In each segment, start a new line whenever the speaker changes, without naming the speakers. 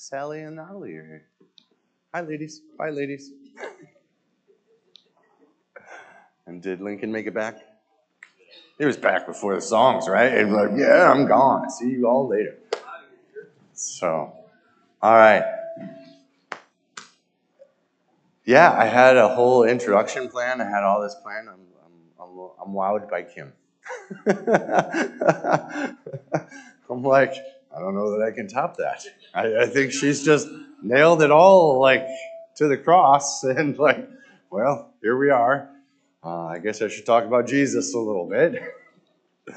Sally and Natalie are here. Hi, ladies. Bye, ladies. and did Lincoln make it back? He was back before the songs, right? And like, yeah, I'm gone. See you all later. So, all right. Yeah, I had a whole introduction plan. I had all this planned. I'm, I'm, I'm, I'm wowed by Kim. I'm like, I don't know that I can top that. I, I think she's just nailed it all, like to the cross, and like, well, here we are. Uh, I guess I should talk about Jesus a little bit.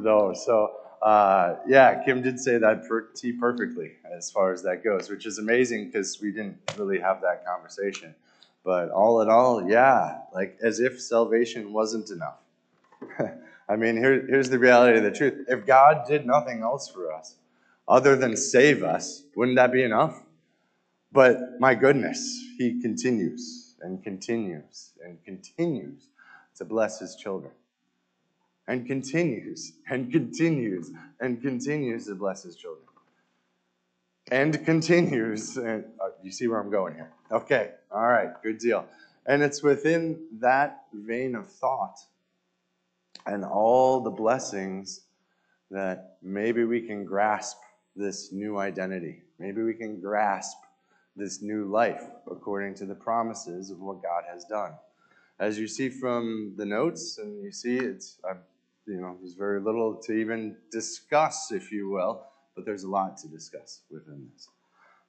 no, so uh, yeah, Kim did say that pretty perfectly as far as that goes, which is amazing because we didn't really have that conversation. But all in all, yeah, like as if salvation wasn't enough. I mean, here, here's the reality of the truth. If God did nothing else for us other than save us, wouldn't that be enough? But my goodness, He continues and continues and continues to bless His children. And continues and continues and continues to bless His children. And continues. And, uh, you see where I'm going here? Okay, all right, good deal. And it's within that vein of thought and all the blessings that maybe we can grasp this new identity. Maybe we can grasp this new life according to the promises of what God has done. As you see from the notes, and you see it's, uh, you know, there's very little to even discuss, if you will, but there's a lot to discuss within this.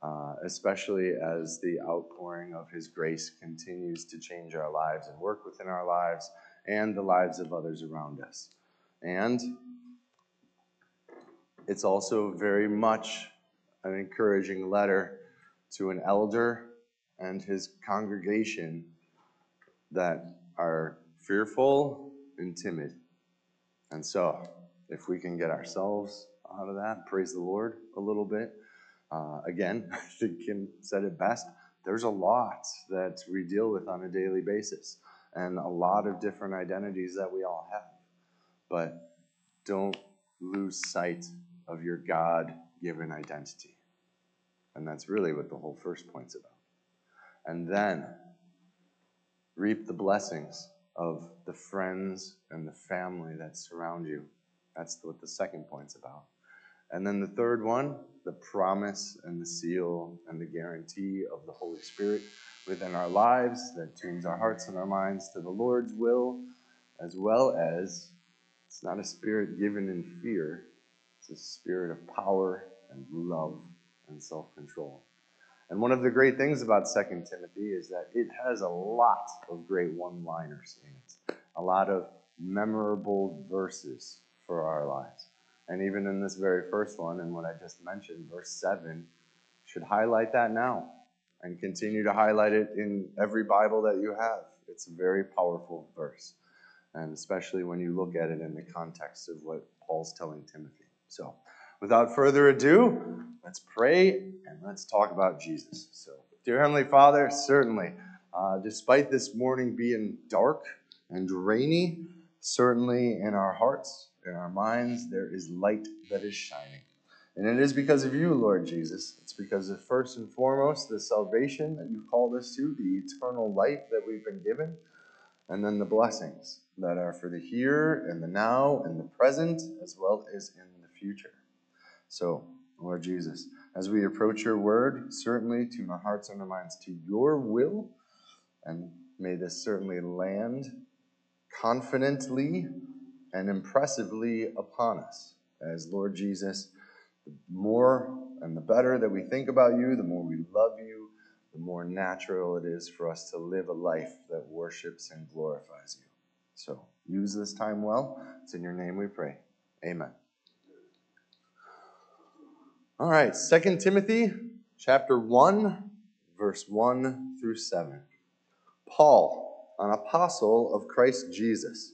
Uh, especially as the outpouring of His grace continues to change our lives and work within our lives and the lives of others around us. And it's also very much an encouraging letter to an elder and his congregation that are fearful and timid. And so, if we can get ourselves out of that, praise the Lord a little bit. Uh, again, I think Kim said it best. There's a lot that we deal with on a daily basis and a lot of different identities that we all have. But don't lose sight of your God given identity. And that's really what the whole first point's about. And then reap the blessings of the friends and the family that surround you. That's what the second point's about. And then the third one, the promise and the seal and the guarantee of the Holy Spirit within our lives that tunes our hearts and our minds to the Lord's will, as well as it's not a spirit given in fear, it's a spirit of power and love and self control. And one of the great things about Second Timothy is that it has a lot of great one liners in it, a lot of memorable verses for our lives. And even in this very first one, and what I just mentioned, verse 7, should highlight that now and continue to highlight it in every Bible that you have. It's a very powerful verse, and especially when you look at it in the context of what Paul's telling Timothy. So, without further ado, let's pray and let's talk about Jesus. So, dear Heavenly Father, certainly, uh, despite this morning being dark and rainy, certainly in our hearts, in our minds, there is light that is shining. And it is because of you, Lord Jesus. It's because of first and foremost the salvation that you called us to, the eternal life that we've been given, and then the blessings that are for the here and the now and the present, as well as in the future. So, Lord Jesus, as we approach your word, certainly tune our hearts and our minds to your will, and may this certainly land confidently and impressively upon us as Lord Jesus the more and the better that we think about you, the more we love you, the more natural it is for us to live a life that worships and glorifies you. So use this time well. It's in your name we pray. Amen. All right, Second Timothy chapter 1, verse 1 through 7. Paul, an apostle of Christ Jesus,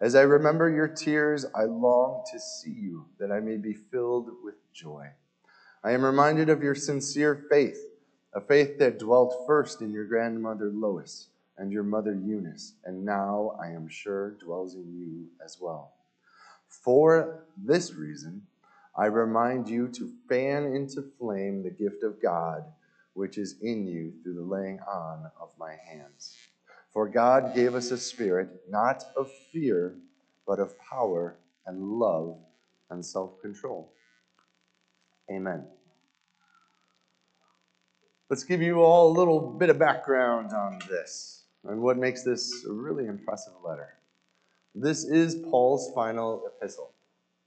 As I remember your tears, I long to see you, that I may be filled with joy. I am reminded of your sincere faith, a faith that dwelt first in your grandmother Lois and your mother Eunice, and now I am sure dwells in you as well. For this reason, I remind you to fan into flame the gift of God which is in you through the laying on of my hands. For God gave us a spirit not of fear, but of power and love and self control. Amen. Let's give you all a little bit of background on this and what makes this a really impressive letter. This is Paul's final epistle.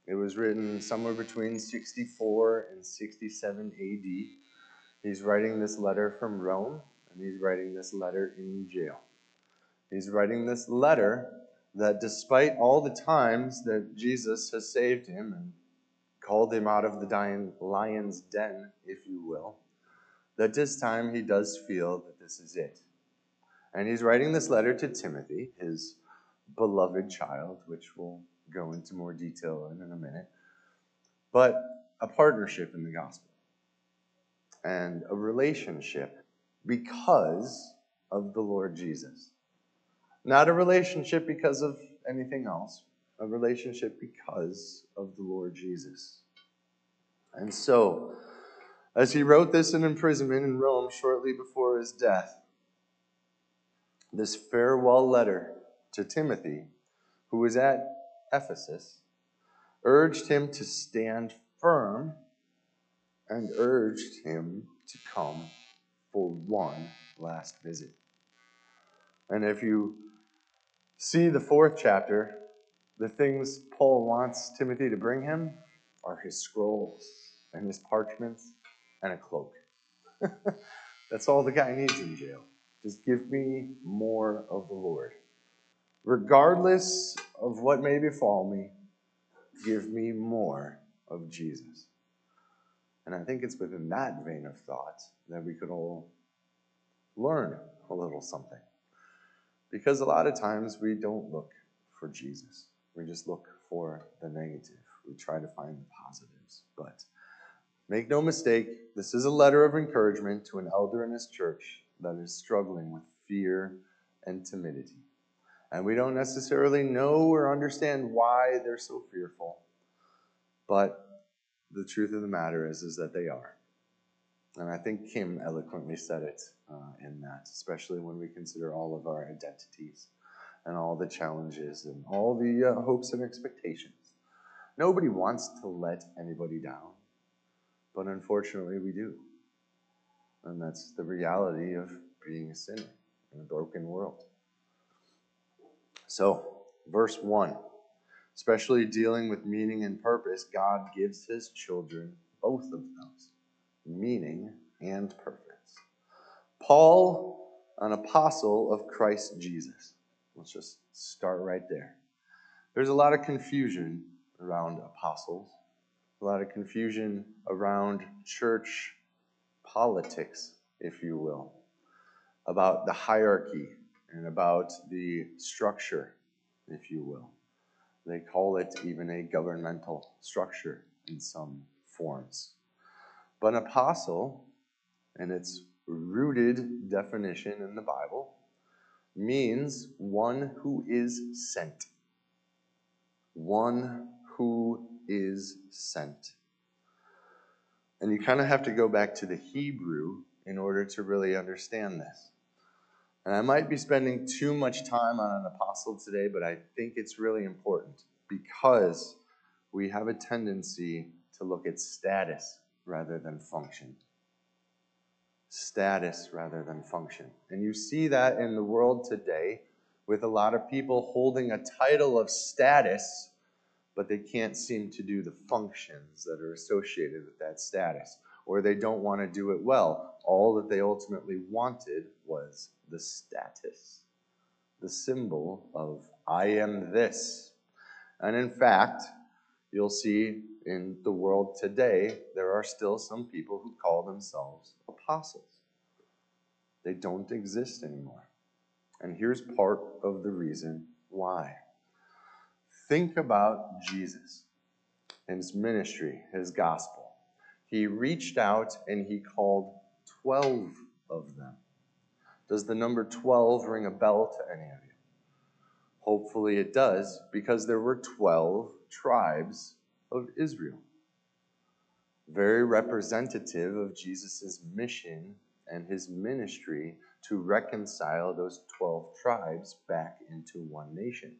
It was written somewhere between 64 and 67 AD. He's writing this letter from Rome, and he's writing this letter in jail. He's writing this letter that despite all the times that Jesus has saved him and called him out of the dying lion's den, if you will, that this time he does feel that this is it. And he's writing this letter to Timothy, his beloved child, which we'll go into more detail in in a minute, but a partnership in the gospel and a relationship because of the Lord Jesus. Not a relationship because of anything else, a relationship because of the Lord Jesus. And so, as he wrote this in imprisonment in Rome shortly before his death, this farewell letter to Timothy, who was at Ephesus, urged him to stand firm and urged him to come for one last visit. And if you see the fourth chapter, the things Paul wants Timothy to bring him are his scrolls and his parchments and a cloak. That's all the guy needs in jail. Just give me more of the Lord. Regardless of what may befall me, give me more of Jesus. And I think it's within that vein of thought that we could all learn a little something. Because a lot of times we don't look for Jesus, we just look for the negative. We try to find the positives. But make no mistake, this is a letter of encouragement to an elder in his church that is struggling with fear and timidity. And we don't necessarily know or understand why they're so fearful. But the truth of the matter is, is that they are. And I think Kim eloquently said it uh, in that, especially when we consider all of our identities and all the challenges and all the uh, hopes and expectations. Nobody wants to let anybody down, but unfortunately we do. And that's the reality of being a sinner in a broken world. So, verse 1 especially dealing with meaning and purpose, God gives his children both of those meaning and purpose. Paul, an apostle of Christ Jesus. Let's just start right there. There's a lot of confusion around apostles, a lot of confusion around church politics, if you will, about the hierarchy and about the structure, if you will. They call it even a governmental structure in some forms. But an apostle, and its rooted definition in the Bible, means one who is sent. One who is sent. And you kind of have to go back to the Hebrew in order to really understand this. And I might be spending too much time on an apostle today, but I think it's really important because we have a tendency to look at status rather than function. Status rather than function. And you see that in the world today with a lot of people holding a title of status, but they can't seem to do the functions that are associated with that status or they don't want to do it well. All that they ultimately wanted was the status, the symbol of I am this. And in fact, you'll see in the world today, there are still some people who call themselves apostles. They don't exist anymore. And here's part of the reason why. Think about Jesus and his ministry, his gospel. He reached out and he called 12 of them. Does the number 12 ring a bell to any of you? Hopefully it does, because there were 12 tribes of Israel. Very representative of Jesus' mission and his ministry to reconcile those 12 tribes back into one nation.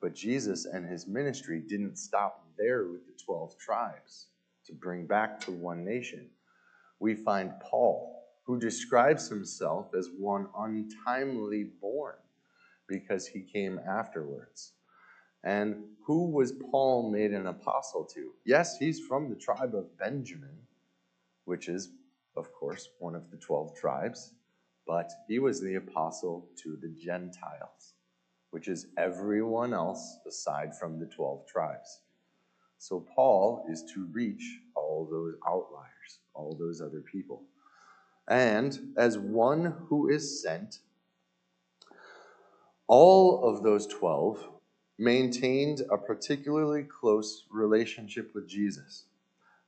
But Jesus and his ministry didn't stop there with the 12 tribes to bring back to one nation. We find Paul, who describes himself as one untimely born because he came afterwards. And who was Paul made an apostle to? Yes, he's from the tribe of Benjamin, which is, of course, one of the 12 tribes, but he was the apostle to the Gentiles, which is everyone else aside from the 12 tribes. So Paul is to reach all those outliers, all those other people. And as one who is sent, all of those 12 maintained a particularly close relationship with Jesus.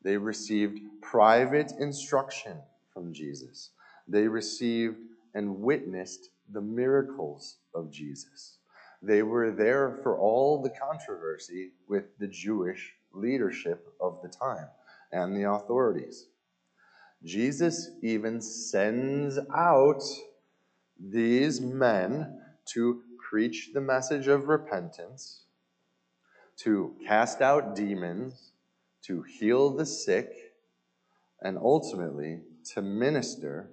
They received private instruction from Jesus. They received and witnessed the miracles of Jesus. They were there for all the controversy with the Jewish leadership of the time and the authorities. Jesus even sends out these men to preach the message of repentance, to cast out demons, to heal the sick, and ultimately to minister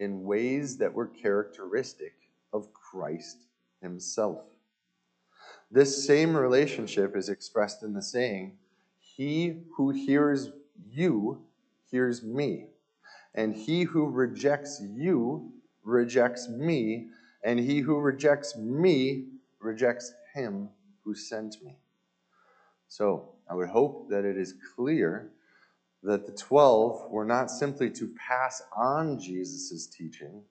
in ways that were characteristic of Christ himself. This same relationship is expressed in the saying, He who hears you hears me, and he who rejects you rejects me, and he who rejects me rejects him who sent me. So I would hope that it is clear that the 12 were not simply to pass on Jesus' teaching,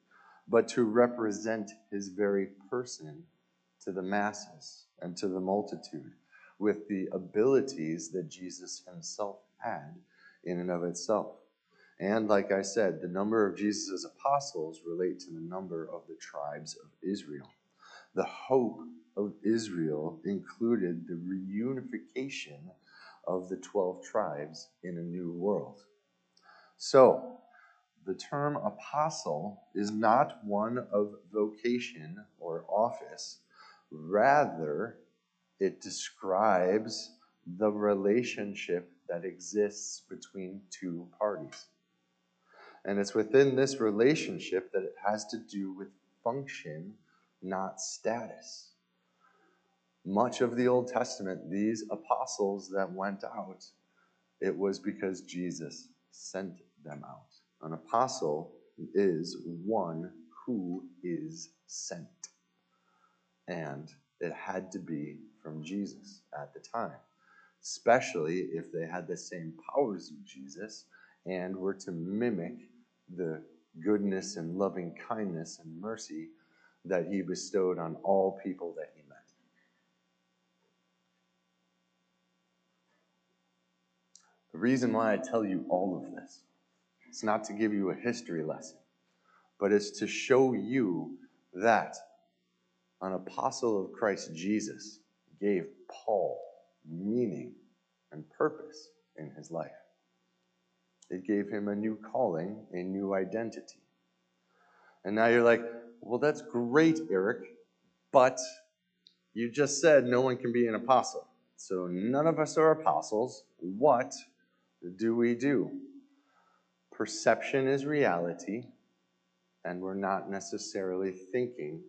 but to represent his very person to the masses and to the multitude with the abilities that Jesus himself had in and of itself. And like I said, the number of Jesus' apostles relate to the number of the tribes of Israel. The hope of Israel included the reunification of the 12 tribes in a new world. So, the term apostle is not one of vocation or office, rather, it describes the relationship that exists between two parties. And it's within this relationship that it has to do with function, not status much of the Old Testament, these apostles that went out, it was because Jesus sent them out. An apostle is one who is sent. And it had to be from Jesus at the time, especially if they had the same powers of Jesus and were to mimic the goodness and loving kindness and mercy that he bestowed on all people that he met. The reason why I tell you all of this, it's not to give you a history lesson, but it's to show you that an apostle of Christ Jesus gave Paul meaning and purpose in his life. It gave him a new calling, a new identity. And now you're like, well, that's great, Eric, but you just said no one can be an apostle. So none of us are apostles. What do we do? Perception is reality, and we're not necessarily thinking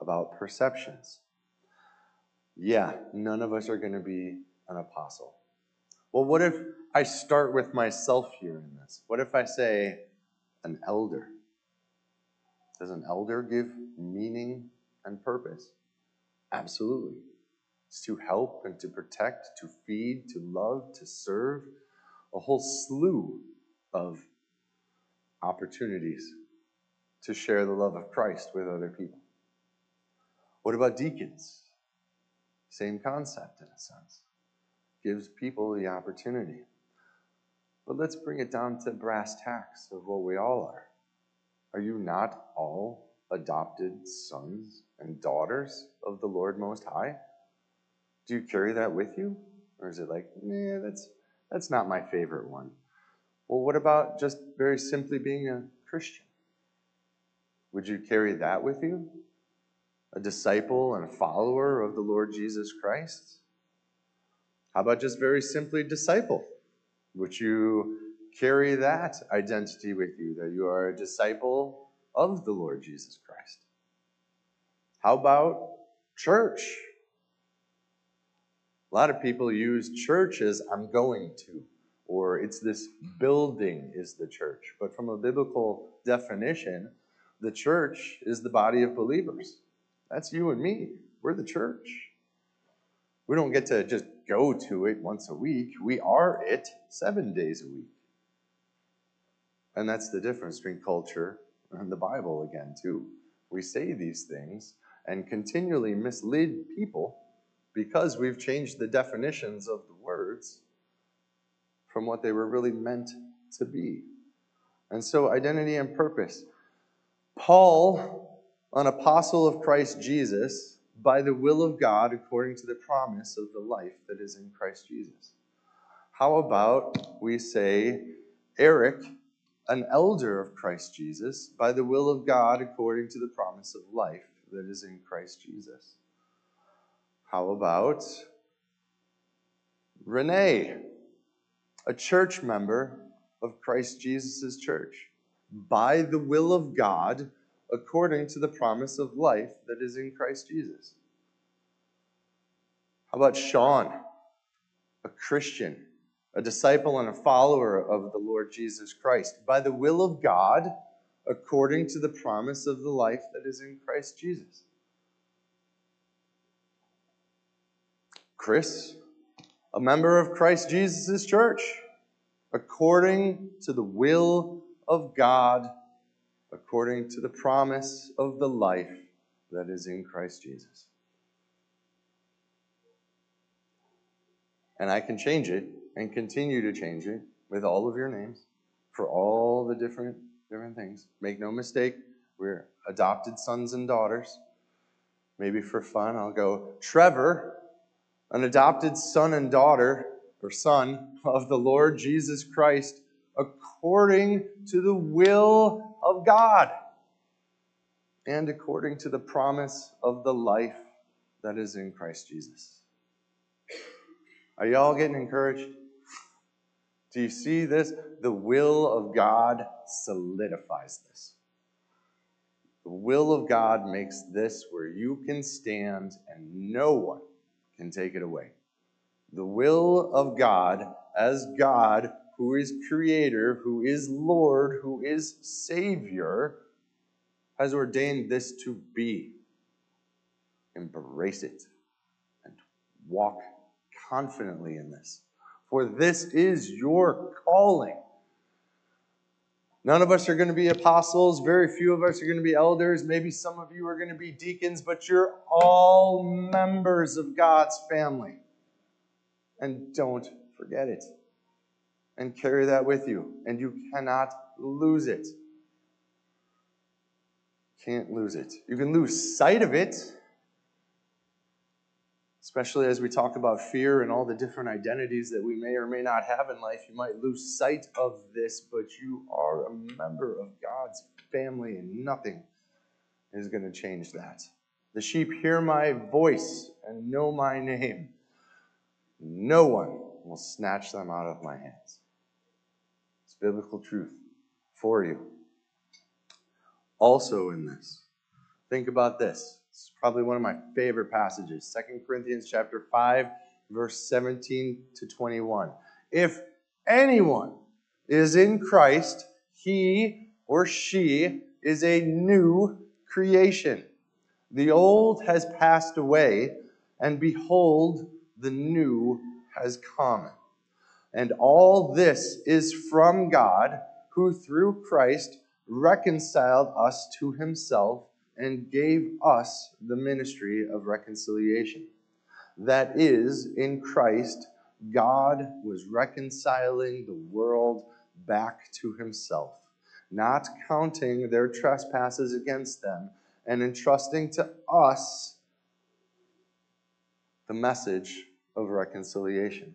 about perceptions. Yeah, none of us are going to be an apostle. Well, what if I start with myself here in this? What if I say an elder? Does an elder give meaning and purpose? Absolutely. It's to help and to protect, to feed, to love, to serve, a whole slew of opportunities. to share the love of Christ with other people. What about deacons? Same concept in a sense. Gives people the opportunity. But let's bring it down to brass tacks of what we all are. Are you not all adopted sons and daughters of the Lord Most High? Do you carry that with you? Or is it like, nah, that's, that's not my favorite one? Well, what about just very simply being a Christian? Would you carry that with you? A disciple and a follower of the Lord Jesus Christ? How about just very simply disciple? Would you carry that identity with you, that you are a disciple of the Lord Jesus Christ? How about church? A lot of people use church as I'm going to, or it's this building is the church. But from a biblical definition, the church is the body of believers. That's you and me. We're the church. We don't get to just go to it once a week. We are it seven days a week. And that's the difference between culture and the Bible again, too. We say these things and continually mislead people because we've changed the definitions of the words from what they were really meant to be. And so, identity and purpose. Paul, an apostle of Christ Jesus, by the will of God, according to the promise of the life that is in Christ Jesus. How about we say, Eric, an elder of Christ Jesus, by the will of God, according to the promise of life that is in Christ Jesus? How about Renee, a church member of Christ Jesus' church, by the will of God, according to the promise of life that is in Christ Jesus? How about Sean, a Christian, a disciple and a follower of the Lord Jesus Christ, by the will of God, according to the promise of the life that is in Christ Jesus? Chris, a member of Christ Jesus' church, according to the will of God, according to the promise of the life that is in Christ Jesus. And I can change it and continue to change it with all of your names for all the different different things. Make no mistake, we're adopted sons and daughters. Maybe for fun, I'll go Trevor an adopted son and daughter, or son, of the Lord Jesus Christ according to the will of God and according to the promise of the life that is in Christ Jesus. Are y'all getting encouraged? Do you see this? The will of God solidifies this. The will of God makes this where you can stand and no one can take it away. The will of God, as God, who is creator, who is Lord, who is Savior, has ordained this to be. Embrace it and walk confidently in this. For this is your calling. None of us are going to be apostles. Very few of us are going to be elders. Maybe some of you are going to be deacons, but you're all members of God's family. And don't forget it. And carry that with you. And you cannot lose it. Can't lose it. You can lose sight of it especially as we talk about fear and all the different identities that we may or may not have in life, you might lose sight of this, but you are a member of God's family, and nothing is going to change that. The sheep hear my voice and know my name. No one will snatch them out of my hands. Biblical truth for you. Also, in this, think about this it's probably one of my favorite passages. Second Corinthians chapter 5, verse 17 to 21. If anyone is in Christ, he or she is a new creation. The old has passed away, and behold, the new has come. And all this is from God, who through Christ reconciled us to himself and gave us the ministry of reconciliation. That is, in Christ, God was reconciling the world back to himself, not counting their trespasses against them, and entrusting to us the message of reconciliation.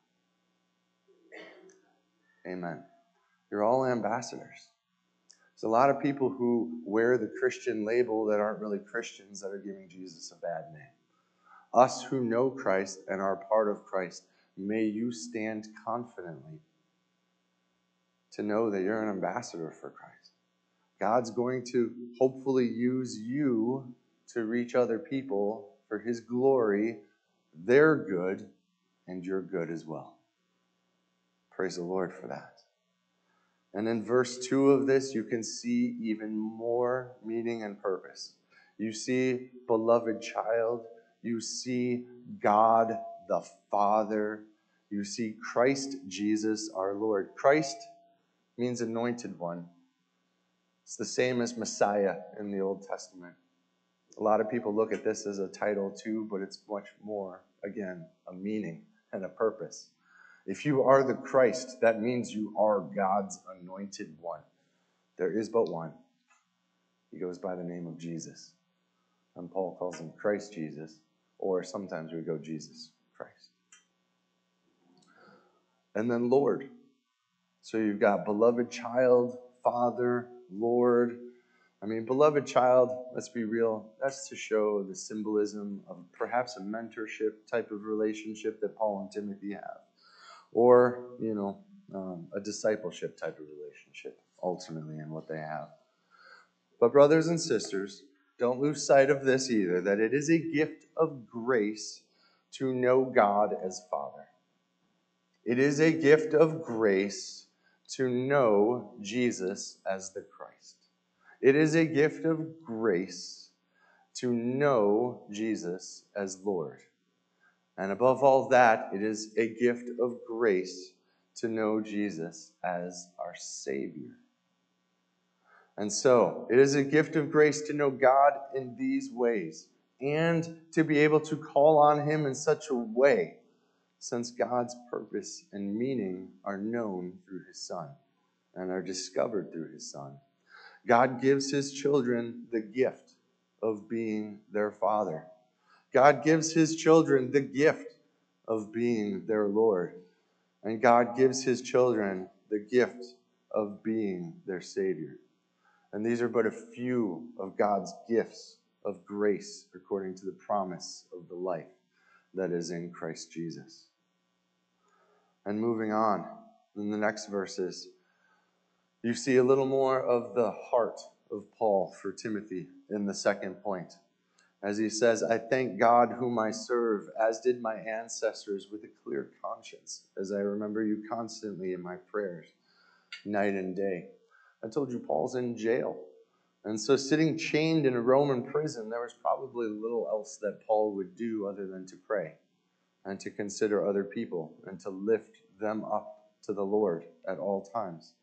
Amen. You're all ambassadors. There's a lot of people who wear the Christian label that aren't really Christians that are giving Jesus a bad name. Us who know Christ and are part of Christ, may you stand confidently to know that you're an ambassador for Christ. God's going to hopefully use you to reach other people for his glory, their good, and your good as well. Praise the Lord for that. And in verse 2 of this, you can see even more meaning and purpose. You see, beloved child, you see God the Father, you see Christ Jesus our Lord. Christ means anointed one. It's the same as Messiah in the Old Testament. A lot of people look at this as a title too, but it's much more, again, a meaning and a purpose. If you are the Christ, that means you are God's anointed one. There is but one. He goes by the name of Jesus. And Paul calls him Christ Jesus, or sometimes we go Jesus Christ. And then Lord. So you've got beloved child, Father, Lord. I mean, beloved child, let's be real, that's to show the symbolism of perhaps a mentorship type of relationship that Paul and Timothy have or, you know, um, a discipleship type of relationship, ultimately, in what they have. But, brothers and sisters, don't lose sight of this either that it is a gift of grace to know God as Father. It is a gift of grace to know Jesus as the Christ. It is a gift of grace to know Jesus as Lord. And above all that, it is a gift of grace to know Jesus as our Savior. And so, it is a gift of grace to know God in these ways and to be able to call on Him in such a way, since God's purpose and meaning are known through His Son and are discovered through His Son. God gives His children the gift of being their Father. God gives his children the gift of being their Lord. And God gives his children the gift of being their Savior. And these are but a few of God's gifts of grace according to the promise of the life that is in Christ Jesus. And moving on, in the next verses, you see a little more of the heart of Paul for Timothy in the second point as he says, I thank God whom I serve, as did my ancestors, with a clear conscience, as I remember you constantly in my prayers, night and day. I told you Paul's in jail. And so, sitting chained in a Roman prison, there was probably little else that Paul would do other than to pray and to consider other people and to lift them up to the Lord at all times.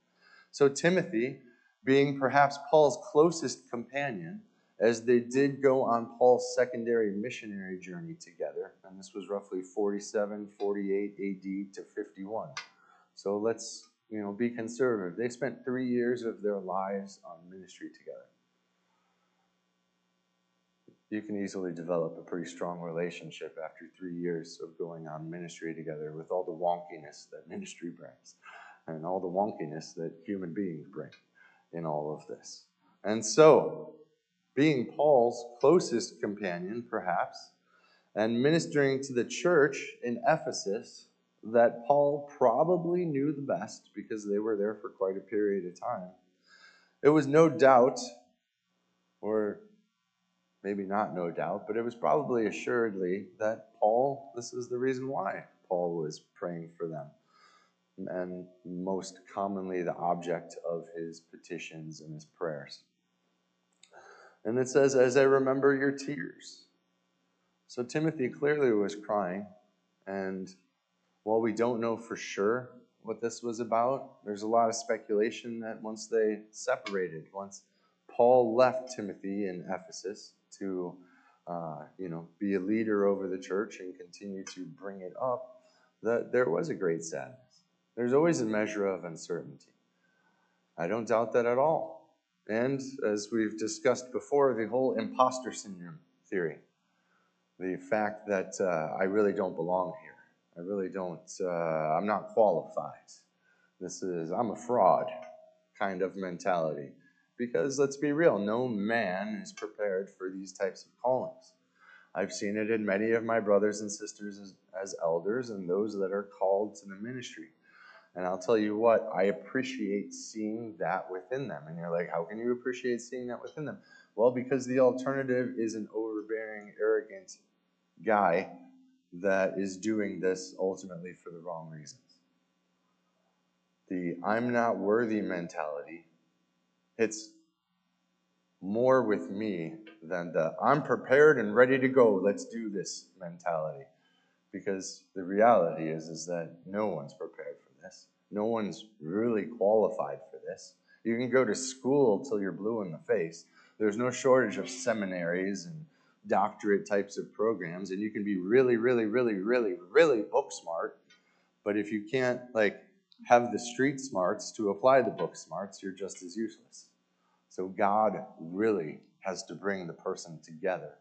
So, Timothy, being perhaps Paul's closest companion, as they did go on Paul's secondary missionary journey together. And this was roughly 47, 48 AD to 51. So let's, you know, be conservative. They spent three years of their lives on ministry together. You can easily develop a pretty strong relationship after three years of going on ministry together with all the wonkiness that ministry brings and all the wonkiness that human beings bring in all of this. And so, being Paul's closest companion, perhaps, and ministering to the church in Ephesus that Paul probably knew the best because they were there for quite a period of time. It was no doubt, or maybe not no doubt, but it was probably assuredly that Paul, this is the reason why Paul was praying for them. And most commonly, the object of his petitions and his prayers. And it says, As I remember your tears. So Timothy clearly was crying. And while we don't know for sure what this was about, there's a lot of speculation that once they separated, once Paul left Timothy in Ephesus to uh, you know, be a leader over the church and continue to bring it up, that there was a great sadness. There's always a measure of uncertainty. I don't doubt that at all. And as we've discussed before, the whole imposter syndrome theory. The fact that uh, I really don't belong here. I really don't, uh, I'm not qualified. This is, I'm a fraud kind of mentality. Because let's be real, no man is prepared for these types of callings. I've seen it in many of my brothers and sisters as, as elders and those that are called to the ministry. And I'll tell you what, I appreciate seeing that within them. And you're like, how can you appreciate seeing that within them? Well, because the alternative is an overbearing, arrogant guy that is doing this ultimately for the wrong reasons. The I'm not worthy mentality hits more with me than the I'm prepared and ready to go, let's do this mentality. Because the reality is, is that no one's prepared for this. No one's really qualified for this. You can go to school till you're blue in the face. There's no shortage of seminaries and doctorate types of programs, and you can be really, really, really, really, really book smart. But if you can't like have the street smarts to apply the book smarts, you're just as useless. So God really has to bring the person together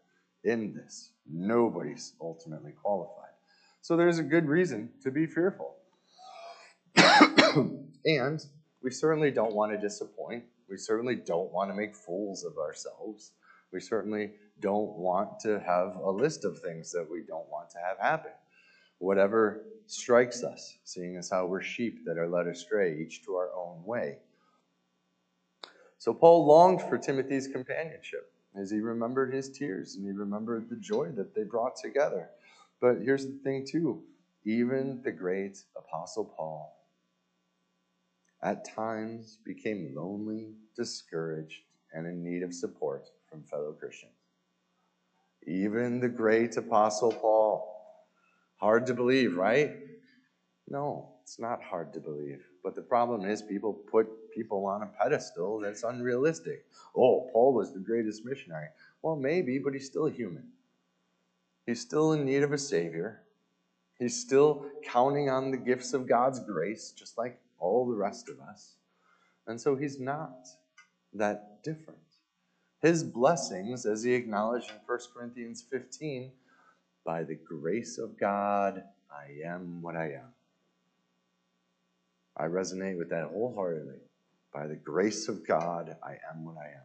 in this. Nobody's ultimately qualified. So there's a good reason to be fearful. and we certainly don't want to disappoint. We certainly don't want to make fools of ourselves. We certainly don't want to have a list of things that we don't want to have happen. Whatever strikes us, seeing as how we're sheep that are led astray, each to our own way. So Paul longed for Timothy's companionship as he remembered his tears and he remembered the joy that they brought together. But here's the thing, too even the great Apostle Paul at times became lonely, discouraged, and in need of support from fellow Christians. Even the great Apostle Paul. Hard to believe, right? No, it's not hard to believe. But the problem is, people put people on a pedestal that's unrealistic. Oh, Paul was the greatest missionary. Well, maybe, but he's still human. He's still in need of a Savior. He's still counting on the gifts of God's grace, just like all the rest of us. And so he's not that different. His blessings, as he acknowledged in 1 Corinthians 15, by the grace of God, I am what I am. I resonate with that wholeheartedly. By the grace of God, I am what I am.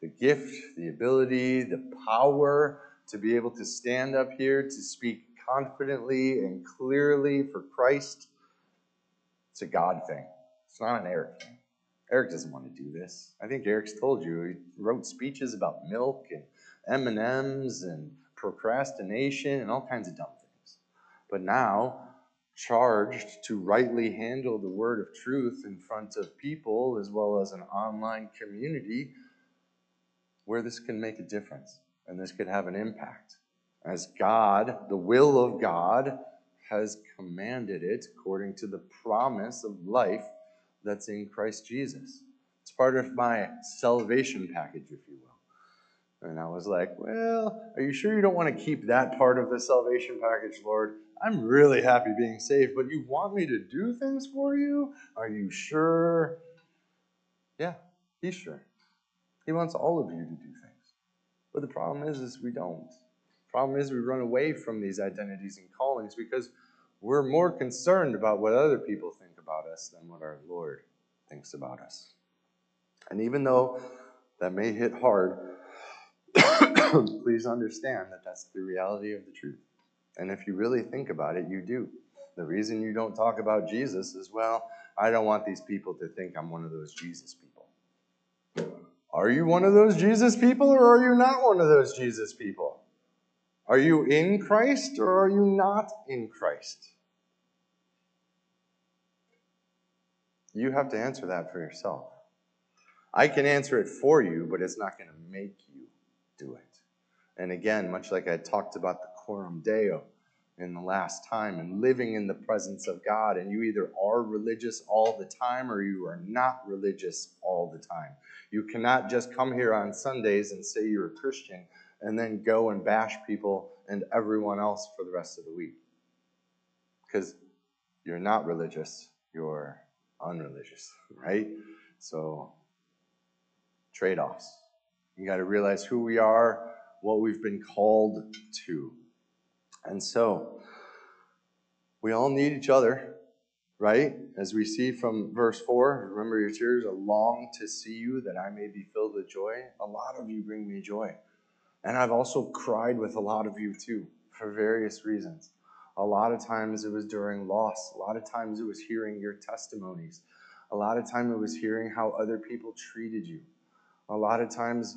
The gift, the ability, the power to be able to stand up here to speak confidently and clearly for Christ it's a God thing. It's not an Eric thing. Eric doesn't want to do this. I think Eric's told you. He wrote speeches about milk and M&Ms and procrastination and all kinds of dumb things. But now, charged to rightly handle the word of truth in front of people as well as an online community where this can make a difference and this could have an impact. As God, the will of God, has commanded it according to the promise of life that's in Christ Jesus. It's part of my salvation package, if you will. And I was like, Well, are you sure you don't want to keep that part of the salvation package, Lord? I'm really happy being saved, but you want me to do things for you? Are you sure? Yeah, he's sure. He wants all of you to do things. But the problem is, is we don't. Problem is, we run away from these identities and callings because we're more concerned about what other people think about us than what our Lord thinks about us. And even though that may hit hard, please understand that that's the reality of the truth. And if you really think about it, you do. The reason you don't talk about Jesus is well, I don't want these people to think I'm one of those Jesus people. Are you one of those Jesus people or are you not one of those Jesus people? Are you in Christ or are you not in Christ? You have to answer that for yourself. I can answer it for you, but it's not going to make you do it. And again, much like I talked about the Coram Deo in the last time and living in the presence of God, and you either are religious all the time or you are not religious all the time. You cannot just come here on Sundays and say you're a Christian and then go and bash people and everyone else for the rest of the week. Because you're not religious, you're unreligious, right? So, trade offs. You got to realize who we are, what we've been called to. And so, we all need each other, right? As we see from verse 4, remember your tears, I long to see you that I may be filled with joy. A lot of you bring me joy. And I've also cried with a lot of you too, for various reasons. A lot of times it was during loss. A lot of times it was hearing your testimonies. A lot of time it was hearing how other people treated you. A lot of times,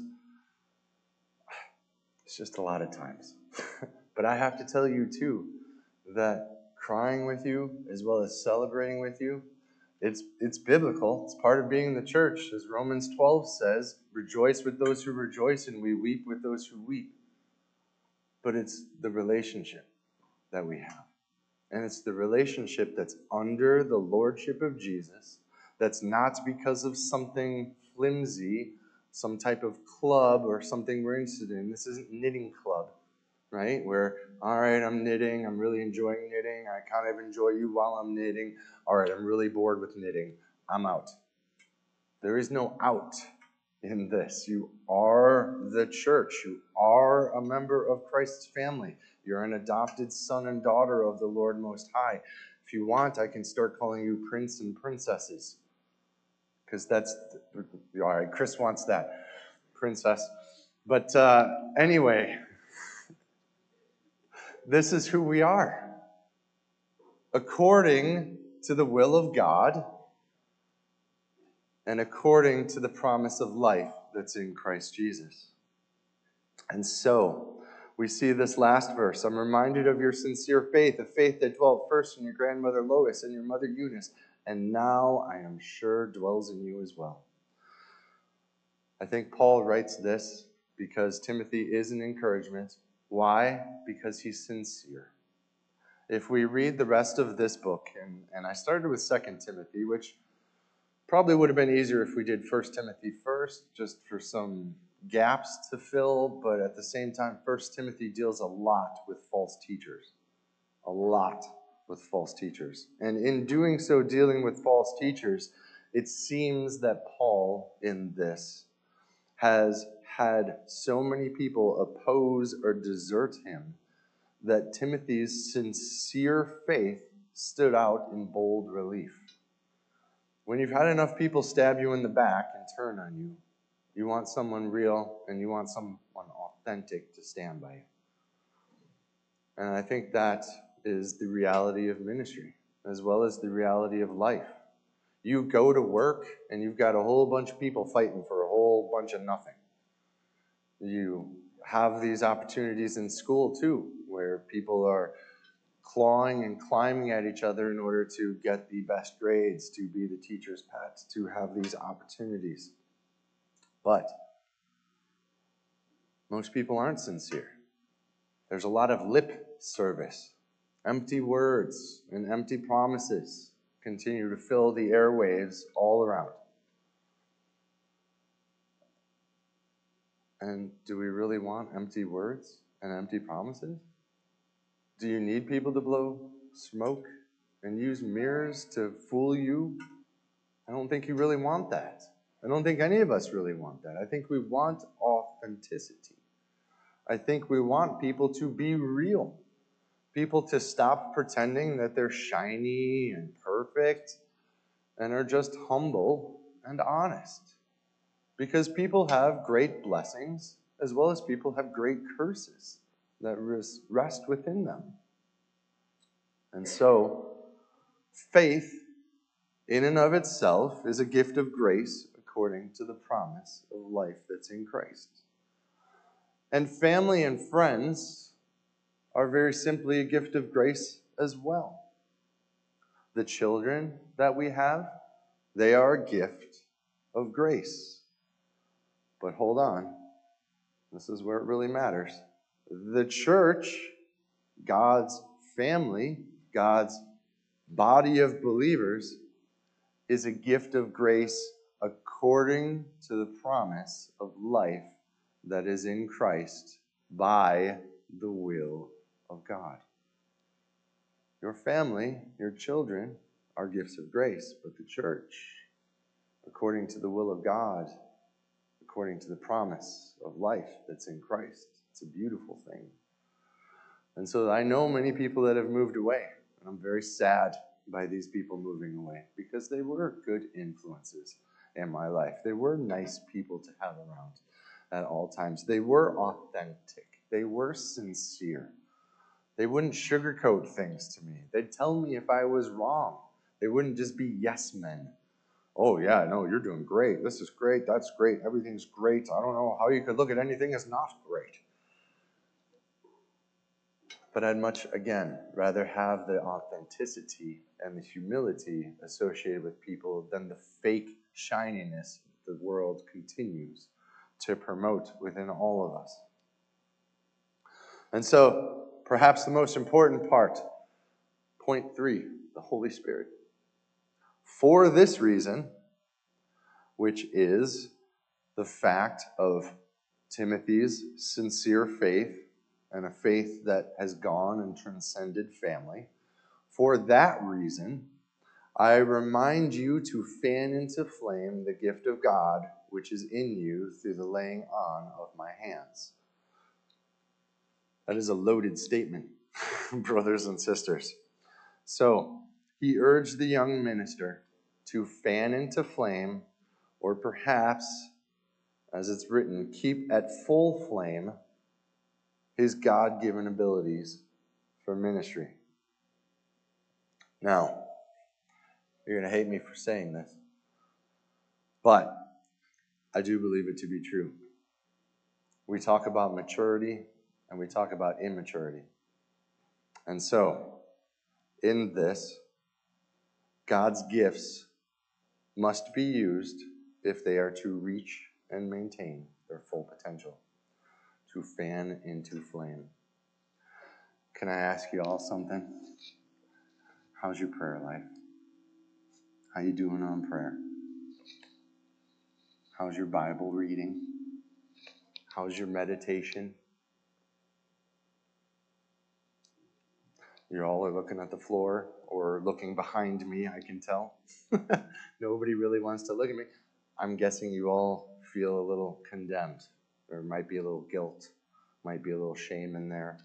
it's just a lot of times. but I have to tell you too that crying with you as well as celebrating with you, it's, it's biblical. It's part of being in the church. As Romans 12 says, rejoice with those who rejoice and we weep with those who weep. But it's the relationship that we have. And it's the relationship that's under the lordship of Jesus, that's not because of something flimsy, some type of club or something we're interested in. This isn't knitting club, right? Where, all right, I'm knitting, I'm really enjoying knitting, I kind of enjoy you while I'm knitting. All right, I'm really bored with knitting, I'm out. There is no out in this. You are the church. You are a member of Christ's family. You're an adopted son and daughter of the Lord Most High. If you want, I can start calling you prince and princesses. Because that's, all right, Chris wants that. Princess. But uh, anyway, this is who we are. According to the will of God and according to the promise of life that's in Christ Jesus. And so, we see this last verse. I'm reminded of your sincere faith, a faith that dwelt first in your grandmother Lois and your mother Eunice, and now I am sure dwells in you as well. I think Paul writes this because Timothy is an encouragement. Why? Because he's sincere. If we read the rest of this book, and, and I started with Second Timothy, which probably would have been easier if we did First Timothy first, just for some gaps to fill, but at the same time, First Timothy deals a lot with false teachers. A lot with false teachers. And in doing so, dealing with false teachers, it seems that Paul, in this, has had so many people oppose or desert him that Timothy's sincere faith stood out in bold relief. When you've had enough people stab you in the back and turn on you, you want someone real and you want someone authentic to stand by you. And I think that is the reality of ministry as well as the reality of life. You go to work and you've got a whole bunch of people fighting for a whole bunch of nothing. You have these opportunities in school too, where people are clawing and climbing at each other in order to get the best grades, to be the teacher's pet, to have these opportunities. But most people aren't sincere. There's a lot of lip service, empty words, and empty promises continue to fill the airwaves all around. And do we really want empty words and empty promises? Do you need people to blow smoke and use mirrors to fool you? I don't think you really want that. I don't think any of us really want that. I think we want authenticity. I think we want people to be real. People to stop pretending that they're shiny and perfect and are just humble and honest. Because people have great blessings as well as people have great curses that rest within them. And so, faith in and of itself is a gift of grace according to the promise of life that's in Christ. And family and friends are very simply a gift of grace as well. The children that we have, they are a gift of grace. But hold on, this is where it really matters. The church, God's family, God's body of believers, is a gift of grace according to the promise of life that is in Christ by the will of God. Your family, your children, are gifts of grace, but the church, according to the will of God, according to the promise of life that's in Christ, it's a beautiful thing. And so I know many people that have moved away, and I'm very sad by these people moving away because they were good influences in my life. They were nice people to have around at all times. They were authentic, they were sincere. They wouldn't sugarcoat things to me. They'd tell me if I was wrong. They wouldn't just be yes men. Oh, yeah, no, you're doing great. This is great. That's great. Everything's great. I don't know how you could look at anything as not great. But I'd much, again, rather have the authenticity and the humility associated with people than the fake shininess the world continues to promote within all of us. And so, perhaps the most important part, point three, the Holy Spirit. For this reason, which is the fact of Timothy's sincere faith and a faith that has gone and transcended family, for that reason, I remind you to fan into flame the gift of God which is in you through the laying on of my hands. That is a loaded statement, brothers and sisters. So, he urged the young minister to fan into flame, or perhaps, as it's written, keep at full flame his God given abilities for ministry. Now, you're going to hate me for saying this, but I do believe it to be true. We talk about maturity and we talk about immaturity. And so, in this, God's gifts must be used if they are to reach and maintain their full potential, to fan into flame. Can I ask you all something? How's your prayer life? How you doing on prayer? How's your Bible reading? How's your meditation? You all are looking at the floor or looking behind me, I can tell. Nobody really wants to look at me. I'm guessing you all feel a little condemned. There might be a little guilt, might be a little shame in there.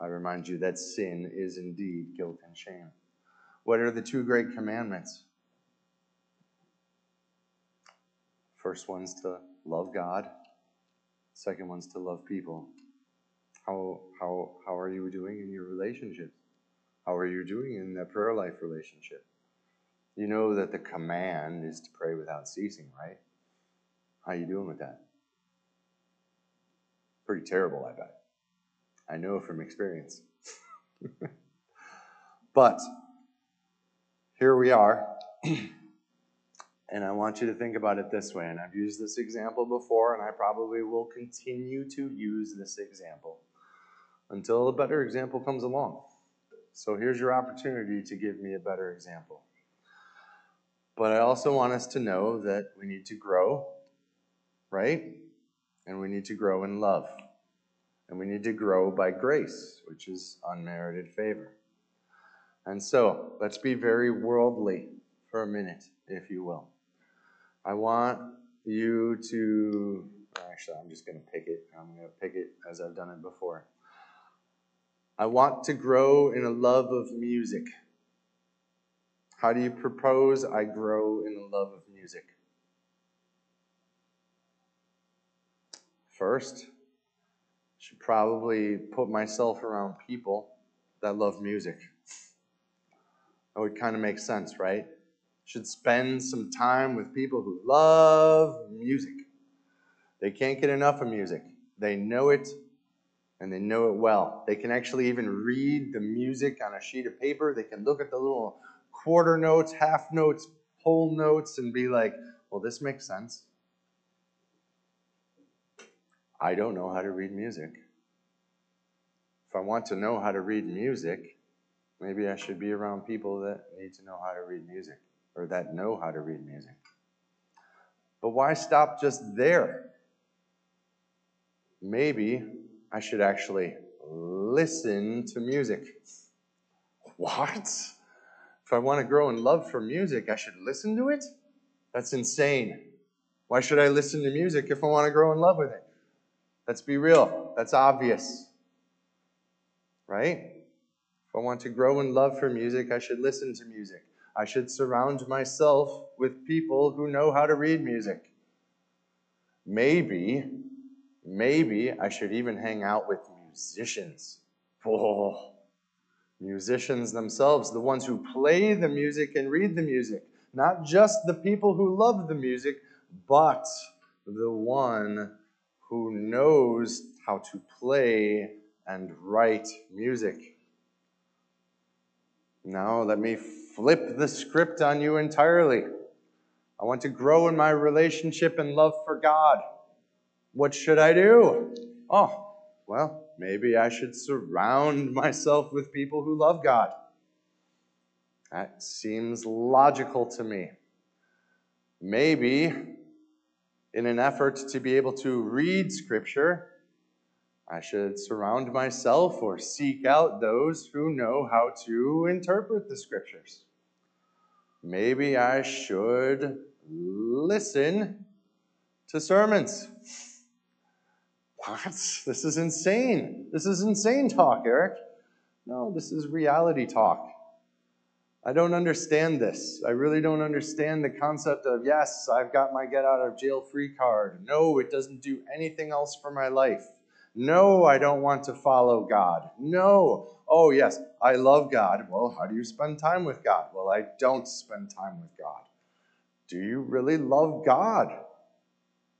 I remind you that sin is indeed guilt and shame. What are the two great commandments? First one's to love God. Second one's to love people. How, how, how are you doing in your relationships? How are you doing in that prayer life relationship? You know that the command is to pray without ceasing, right? How are you doing with that? Pretty terrible, I bet. I know from experience. but here we are. and I want you to think about it this way. And I've used this example before, and I probably will continue to use this example until a better example comes along. So here's your opportunity to give me a better example. But I also want us to know that we need to grow, right? And we need to grow in love. And we need to grow by grace, which is unmerited favor. And so let's be very worldly for a minute, if you will. I want you to, actually, I'm just going to pick it. I'm going to pick it as I've done it before. I want to grow in a love of music. How do you propose I grow in a love of music? First, should probably put myself around people that love music. That would kind of make sense, right? should spend some time with people who love music. They can't get enough of music. They know it and they know it well. They can actually even read the music on a sheet of paper. They can look at the little quarter notes, half notes, whole notes, and be like, well, this makes sense. I don't know how to read music. If I want to know how to read music, maybe I should be around people that need to know how to read music or that know how to read music. But why stop just there? Maybe I should actually listen to music. What? If I want to grow in love for music, I should listen to it? That's insane. Why should I listen to music if I want to grow in love with it? Let's be real. That's obvious. Right? If I want to grow in love for music, I should listen to music. I should surround myself with people who know how to read music. Maybe, maybe I should even hang out with musicians. Oh, musicians themselves, the ones who play the music and read the music. Not just the people who love the music, but the one who knows how to play and write music. Now, let me flip the script on you entirely. I want to grow in my relationship and love for God. What should I do? Oh, well, maybe I should surround myself with people who love God. That seems logical to me. Maybe in an effort to be able to read Scripture, I should surround myself or seek out those who know how to interpret the Scriptures. Maybe I should listen to sermons. What? This is insane. This is insane talk, Eric. No, this is reality talk. I don't understand this. I really don't understand the concept of, yes, I've got my get out of jail free card. No, it doesn't do anything else for my life. No, I don't want to follow God. No. Oh, yes, I love God. Well, how do you spend time with God? Well, I don't spend time with God. Do you really love God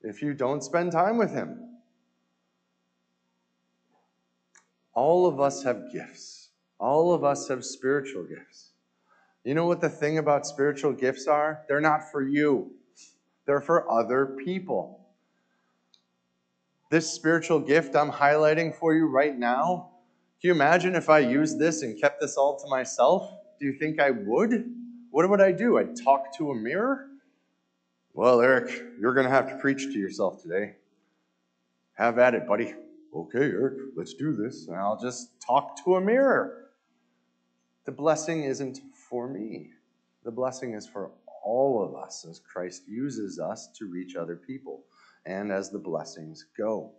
if you don't spend time with Him? All of us have gifts, all of us have spiritual gifts. You know what the thing about spiritual gifts are? They're not for you, they're for other people. This spiritual gift I'm highlighting for you right now, can you imagine if I used this and kept this all to myself? Do you think I would? What would I do? I'd talk to a mirror? Well, Eric, you're going to have to preach to yourself today. Have at it, buddy. Okay, Eric, let's do this. And I'll just talk to a mirror. The blessing isn't for me. The blessing is for all of us as Christ uses us to reach other people and as the blessings go.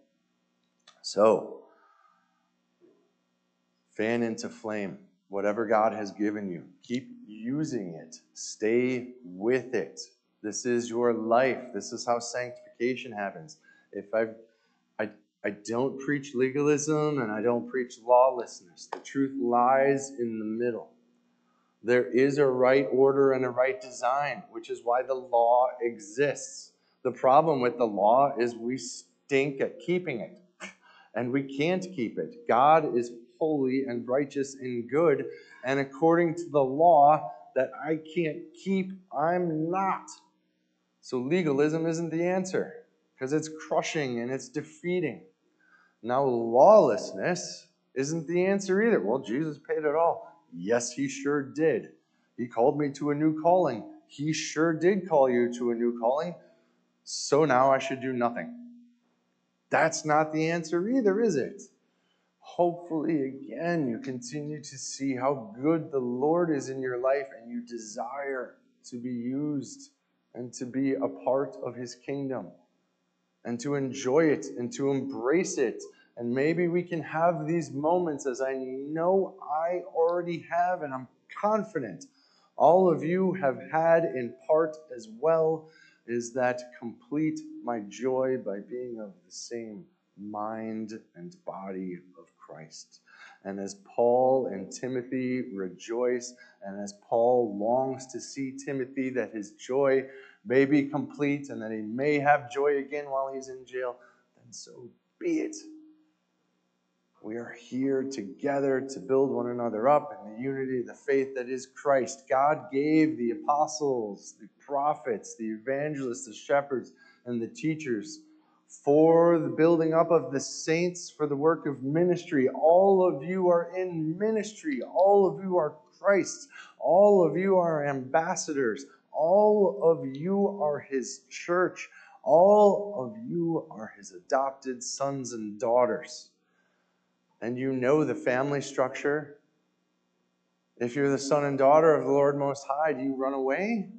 So, fan into flame whatever God has given you. Keep using it, stay with it. This is your life. This is how sanctification happens. If I've I, don't preach legalism and I don't preach lawlessness. The truth lies in the middle. There is a right order and a right design, which is why the law exists. The problem with the law is we stink at keeping it, and we can't keep it. God is holy and righteous and good, and according to the law that I can't keep, I'm not. So legalism isn't the answer because it's crushing and it's defeating. Now, lawlessness isn't the answer either. Well, Jesus paid it all. Yes, he sure did. He called me to a new calling. He sure did call you to a new calling. So now I should do nothing. That's not the answer either, is it? Hopefully, again, you continue to see how good the Lord is in your life and you desire to be used and to be a part of his kingdom and to enjoy it and to embrace it and maybe we can have these moments as I know I already have, and I'm confident all of you have had in part as well, is that complete my joy by being of the same mind and body of Christ. And as Paul and Timothy rejoice, and as Paul longs to see Timothy that his joy may be complete and that he may have joy again while he's in jail, then so be it. We are here together to build one another up in the unity of the faith that is Christ. God gave the apostles, the prophets, the evangelists, the shepherds, and the teachers for the building up of the saints, for the work of ministry. All of you are in ministry. All of you are Christ. All of you are ambassadors. All of you are his church. All of you are his adopted sons and daughters. And you know the family structure. If you're the son and daughter of the Lord Most High, do you run away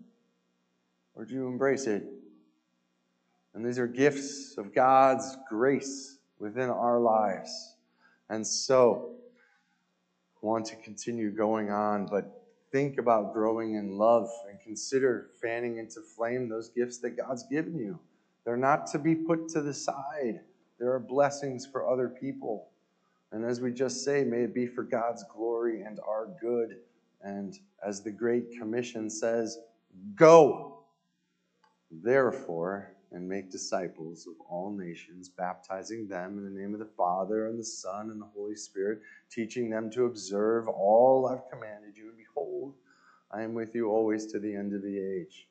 or do you embrace it? And these are gifts of God's grace within our lives. And so, want to continue going on, but think about growing in love and consider fanning into flame those gifts that God's given you. They're not to be put to the side, there are blessings for other people. And as we just say, may it be for God's glory and our good. And as the Great Commission says, go. Therefore, and make disciples of all nations, baptizing them in the name of the Father and the Son and the Holy Spirit, teaching them to observe all I've commanded you. And behold, I am with you always to the end of the age.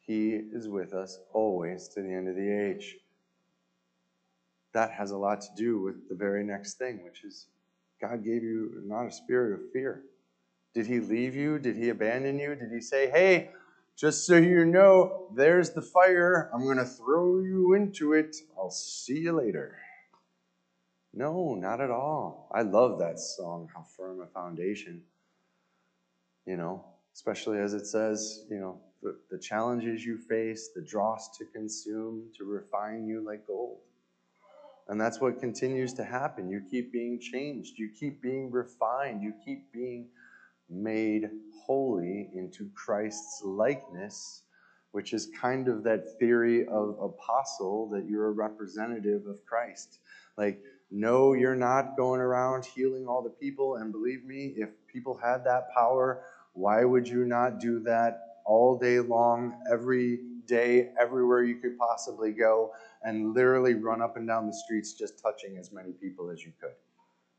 He is with us always to the end of the age. That has a lot to do with the very next thing, which is God gave you not a spirit of fear. Did He leave you? Did He abandon you? Did He say, hey, just so you know, there's the fire. I'm going to throw you into it. I'll see you later. No, not at all. I love that song, How Firm a Foundation. You know, especially as it says, you know, the, the challenges you face, the dross to consume, to refine you like gold. And that's what continues to happen. You keep being changed, you keep being refined, you keep being made holy into Christ's likeness, which is kind of that theory of apostle that you're a representative of Christ. Like, no, you're not going around healing all the people. And believe me, if people had that power, why would you not do that all day long, every day, everywhere you could possibly go, and literally run up and down the streets just touching as many people as you could?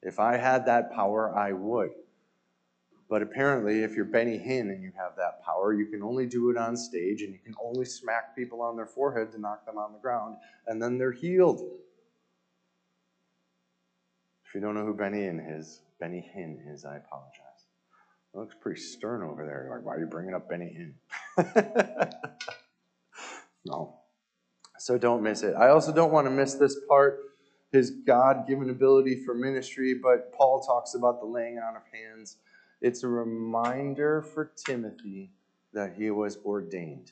If I had that power, I would. But apparently, if you're Benny Hinn and you have that power, you can only do it on stage and you can only smack people on their forehead to knock them on the ground, and then they're healed. If you don't know who Benny Hinn is, Benny Hinn is, I apologize. Looks pretty stern over there. Like, why are you bringing up Benny Hinn? no. So don't miss it. I also don't want to miss this part his God given ability for ministry, but Paul talks about the laying on of hands. It's a reminder for Timothy that he was ordained,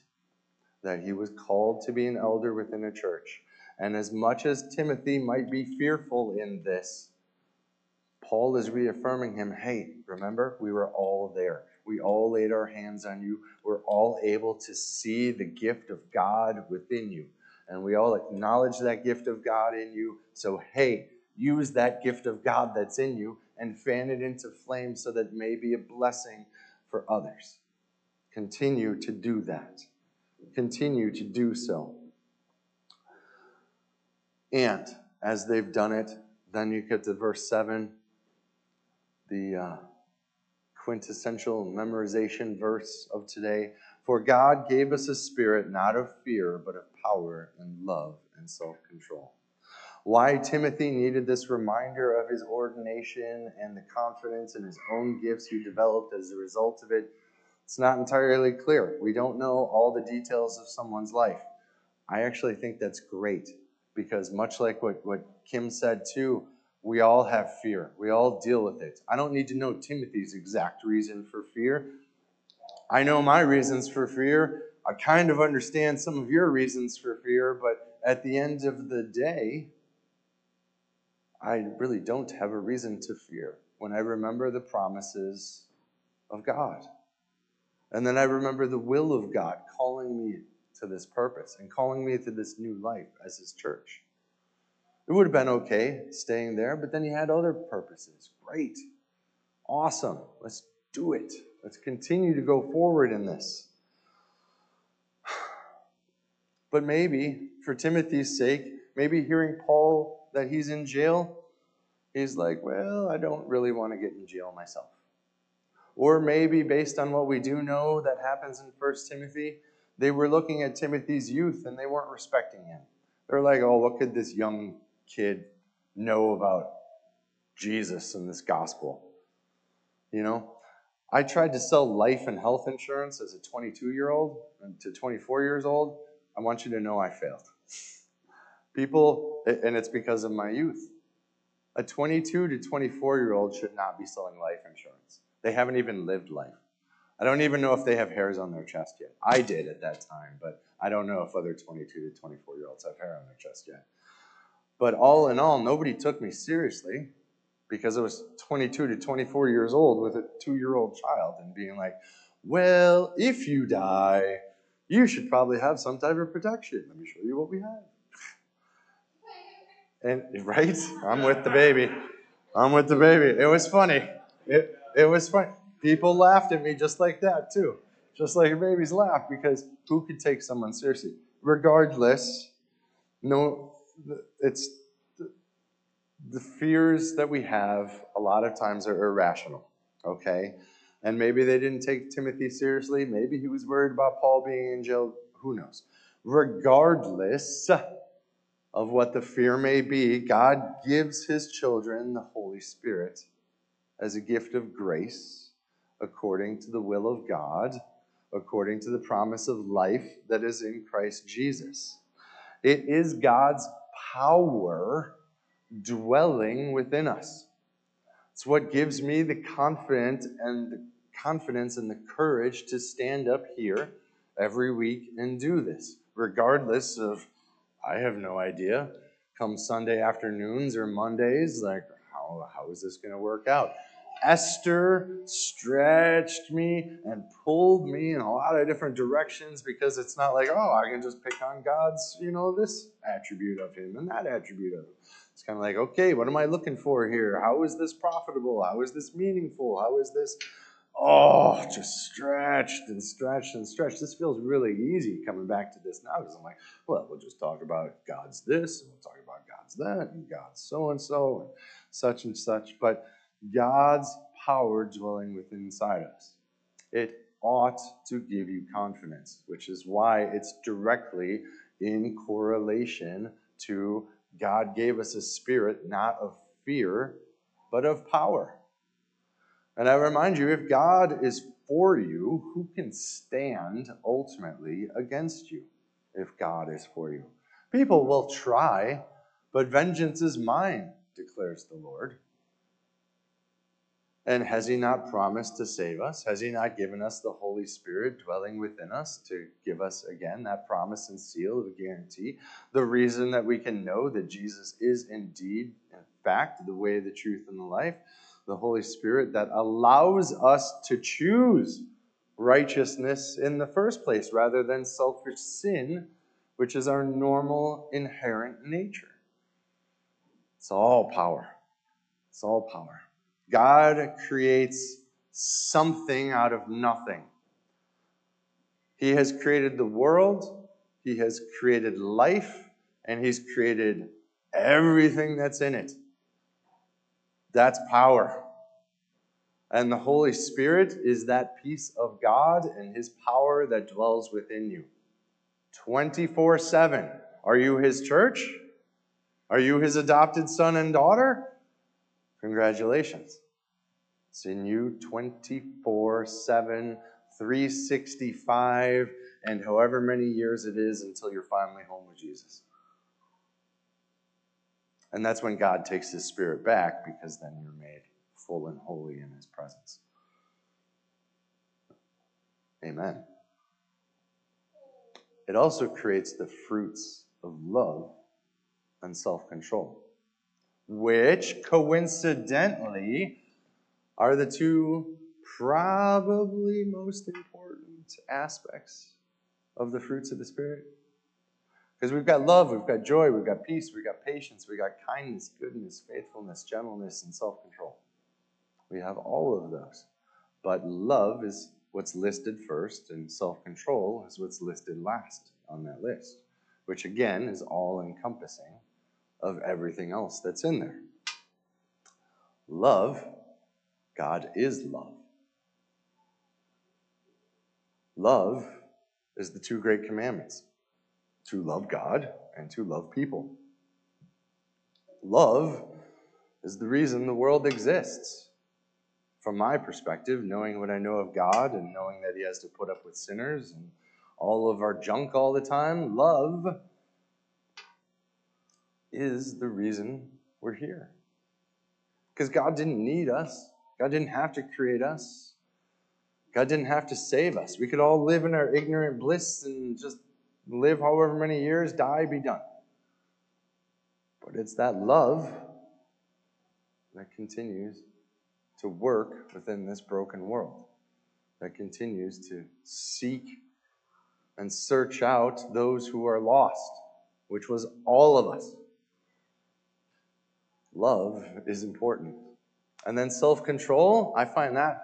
that he was called to be an elder within a church. And as much as Timothy might be fearful in this, Paul is reaffirming him hey, remember, we were all there. We all laid our hands on you. We're all able to see the gift of God within you. And we all acknowledge that gift of God in you. So, hey, use that gift of God that's in you and fan it into flame so that it may be a blessing for others. Continue to do that. Continue to do so. And as they've done it, then you get to verse 7, the uh, quintessential memorization verse of today. For God gave us a spirit not of fear, but of power and love and self control why Timothy needed this reminder of his ordination and the confidence in his own gifts he developed as a result of it, it's not entirely clear. We don't know all the details of someone's life. I actually think that's great because, much like what, what Kim said too, we all have fear. We all deal with it. I don't need to know Timothy's exact reason for fear. I know my reasons for fear. I kind of understand some of your reasons for fear, but at the end of the day, I really don't have a reason to fear when I remember the promises of God. And then I remember the will of God calling me to this purpose and calling me to this new life as His church. It would have been okay staying there, but then he had other purposes. Great. Awesome. Let's do it. Let's continue to go forward in this. But maybe, for Timothy's sake, maybe hearing Paul that he's in jail, he's like, well, I don't really want to get in jail myself. Or maybe, based on what we do know that happens in 1 Timothy, they were looking at Timothy's youth and they weren't respecting him. They're like, oh, what could this young kid know about Jesus and this gospel? You know, I tried to sell life and health insurance as a 22 year old to 24 years old. I want you to know I failed. People, and it's because of my youth. A 22 to 24 year old should not be selling life insurance. They haven't even lived life. I don't even know if they have hairs on their chest yet. I did at that time, but I don't know if other 22 to 24 year olds have hair on their chest yet. But all in all, nobody took me seriously because I was 22 to 24 years old with a two year old child and being like, well, if you die, you should probably have some type of protection. Let me show you what we have. And right? I'm with the baby. I'm with the baby. It was funny. It, it was funny. People laughed at me just like that, too. Just like babies laugh because who could take someone seriously? Regardless, no, it's the fears that we have a lot of times are irrational, okay? And maybe they didn't take Timothy seriously. Maybe he was worried about Paul being in jail. Who knows? Regardless of what the fear may be, God gives his children the Holy Spirit as a gift of grace according to the will of God, according to the promise of life that is in Christ Jesus. It is God's power dwelling within us. It's what gives me the confidence and the confidence and the courage to stand up here every week and do this, regardless of I have no idea. Come Sunday afternoons or Mondays, like how, how is this going to work out? Esther stretched me and pulled me in a lot of different directions because it's not like, oh, I can just pick on God's, you know, this attribute of Him and that attribute of Him. It's kind of like, okay, what am I looking for here? How is this profitable? How is this meaningful? How is this, oh, just stretched and stretched and stretched. This feels really easy coming back to this now because I'm like, well, we'll just talk about God's this and we'll talk about God's that and God's so and so and such and such. But God's power dwelling within inside us. It ought to give you confidence, which is why it's directly in correlation to God gave us a spirit not of fear, but of power. And I remind you, if God is for you, who can stand ultimately against you if God is for you? People will try, but vengeance is mine, declares the Lord. And has He not promised to save us? Has He not given us the Holy Spirit dwelling within us to give us again that promise and seal of guarantee? The reason that we can know that Jesus is indeed, in fact, the way, the truth, and the life, the Holy Spirit that allows us to choose righteousness in the first place rather than selfish sin, which is our normal inherent nature. It's all power. It's all power. God creates something out of nothing. He has created the world, He has created life, and He's created everything that's in it. That's power. And the Holy Spirit is that piece of God and His power that dwells within you 24 7. Are you His church? Are you His adopted son and daughter? Congratulations. It's in you 24 7, 365, and however many years it is until you're finally home with Jesus. And that's when God takes his spirit back because then you're made full and holy in his presence. Amen. It also creates the fruits of love and self control which coincidentally are the two probably most important aspects of the fruits of the Spirit. Because we've got love, we've got joy, we've got peace, we've got patience, we've got kindness, goodness, faithfulness, gentleness, and self control. We have all of those. But love is what's listed first, and self control is what's listed last on that list, which again is all encompassing of everything else that's in there. Love, God is love. Love is the two great commandments to love God and to love people. Love is the reason the world exists. From my perspective, knowing what I know of God and knowing that He has to put up with sinners and all of our junk all the time, love is the reason we're here. Because God didn't need us, God didn't have to create us, God didn't have to save us. We could all live in our ignorant bliss and just live however many years, die, be done. But it's that love that continues to work within this broken world, that continues to seek and search out those who are lost, which was all of us. Love is important. And then self control, I find that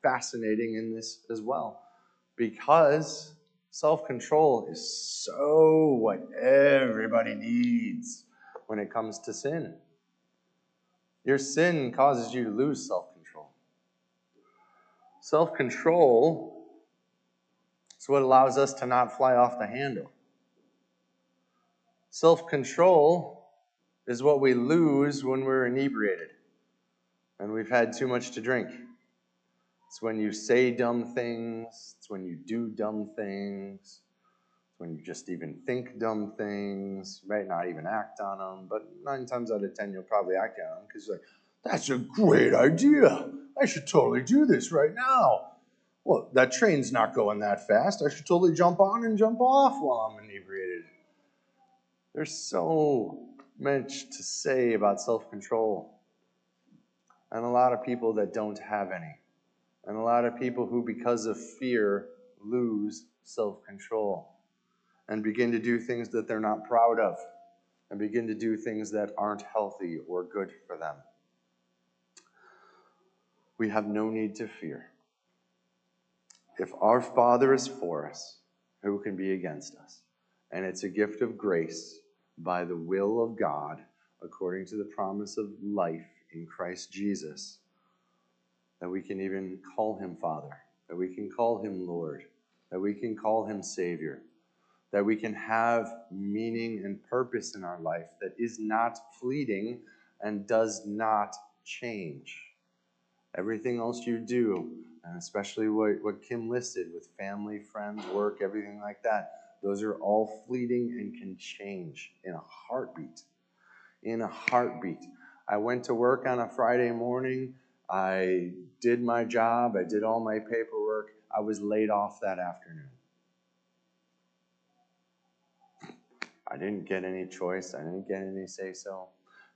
fascinating in this as well. Because self control is so what everybody needs when it comes to sin. Your sin causes you to lose self control. Self control is what allows us to not fly off the handle. Self control is what we lose when we're inebriated and we've had too much to drink. It's when you say dumb things, it's when you do dumb things, it's when you just even think dumb things. You might not even act on them, but nine times out of ten, you'll probably act on them because you're like, that's a great idea. I should totally do this right now. Well, that train's not going that fast. I should totally jump on and jump off while I'm inebriated. There's so much to say about self control and a lot of people that don't have any, and a lot of people who, because of fear, lose self control and begin to do things that they're not proud of and begin to do things that aren't healthy or good for them. We have no need to fear. If our Father is for us, who can be against us? And it's a gift of grace by the will of God, according to the promise of life in Christ Jesus, that we can even call him Father, that we can call him Lord, that we can call him Savior, that we can have meaning and purpose in our life that is not fleeting and does not change. Everything else you do, and especially what, what Kim listed with family, friends, work, everything like that, those are all fleeting and can change in a heartbeat. In a heartbeat. I went to work on a Friday morning. I did my job. I did all my paperwork. I was laid off that afternoon. I didn't get any choice. I didn't get any say so.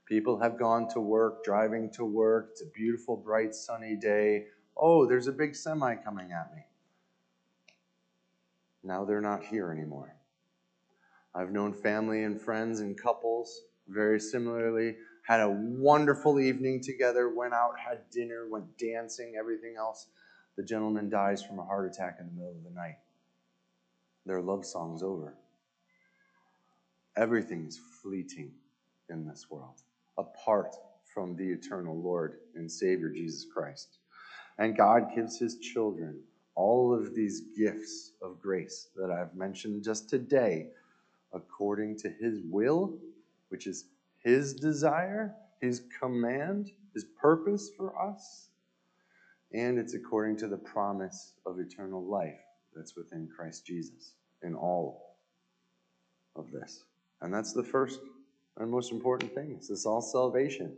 People have gone to work, driving to work. It's a beautiful, bright, sunny day. Oh, there's a big semi coming at me. Now they're not here anymore. I've known family and friends and couples very similarly had a wonderful evening together, went out, had dinner, went dancing, everything else. The gentleman dies from a heart attack in the middle of the night. Their love song's over. Everything's fleeting in this world, apart from the eternal Lord and Savior Jesus Christ. And God gives his children all of these gifts of grace that I've mentioned just today, according to his will, which is his desire, His command, His purpose for us, and it's according to the promise of eternal life that's within Christ Jesus in all of this. And that's the first and most important thing. It's all salvation.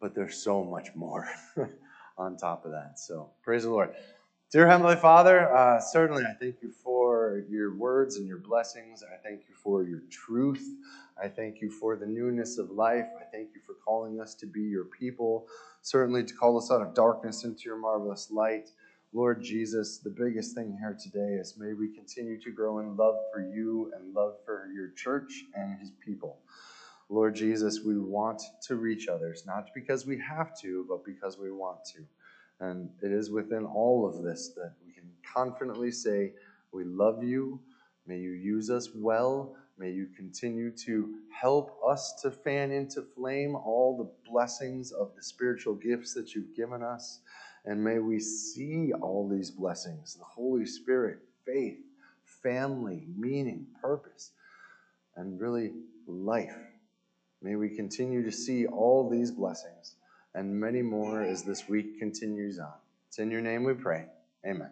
But there's so much more on top of that. So praise the Lord. Dear Heavenly Father, uh, certainly I thank you for your words and your blessings. I thank you for your truth. I thank you for the newness of life. I thank you for calling us to be your people, certainly to call us out of darkness into your marvelous light. Lord Jesus, the biggest thing here today is may we continue to grow in love for you and love for your church and his people. Lord Jesus, we want to reach others, not because we have to, but because we want to. And it is within all of this that we can confidently say, We love you. May you use us well. May you continue to help us to fan into flame all the blessings of the spiritual gifts that you've given us. And may we see all these blessings the Holy Spirit, faith, family, meaning, purpose, and really life. May we continue to see all these blessings and many more as this week continues on. It's in your name we pray. Amen.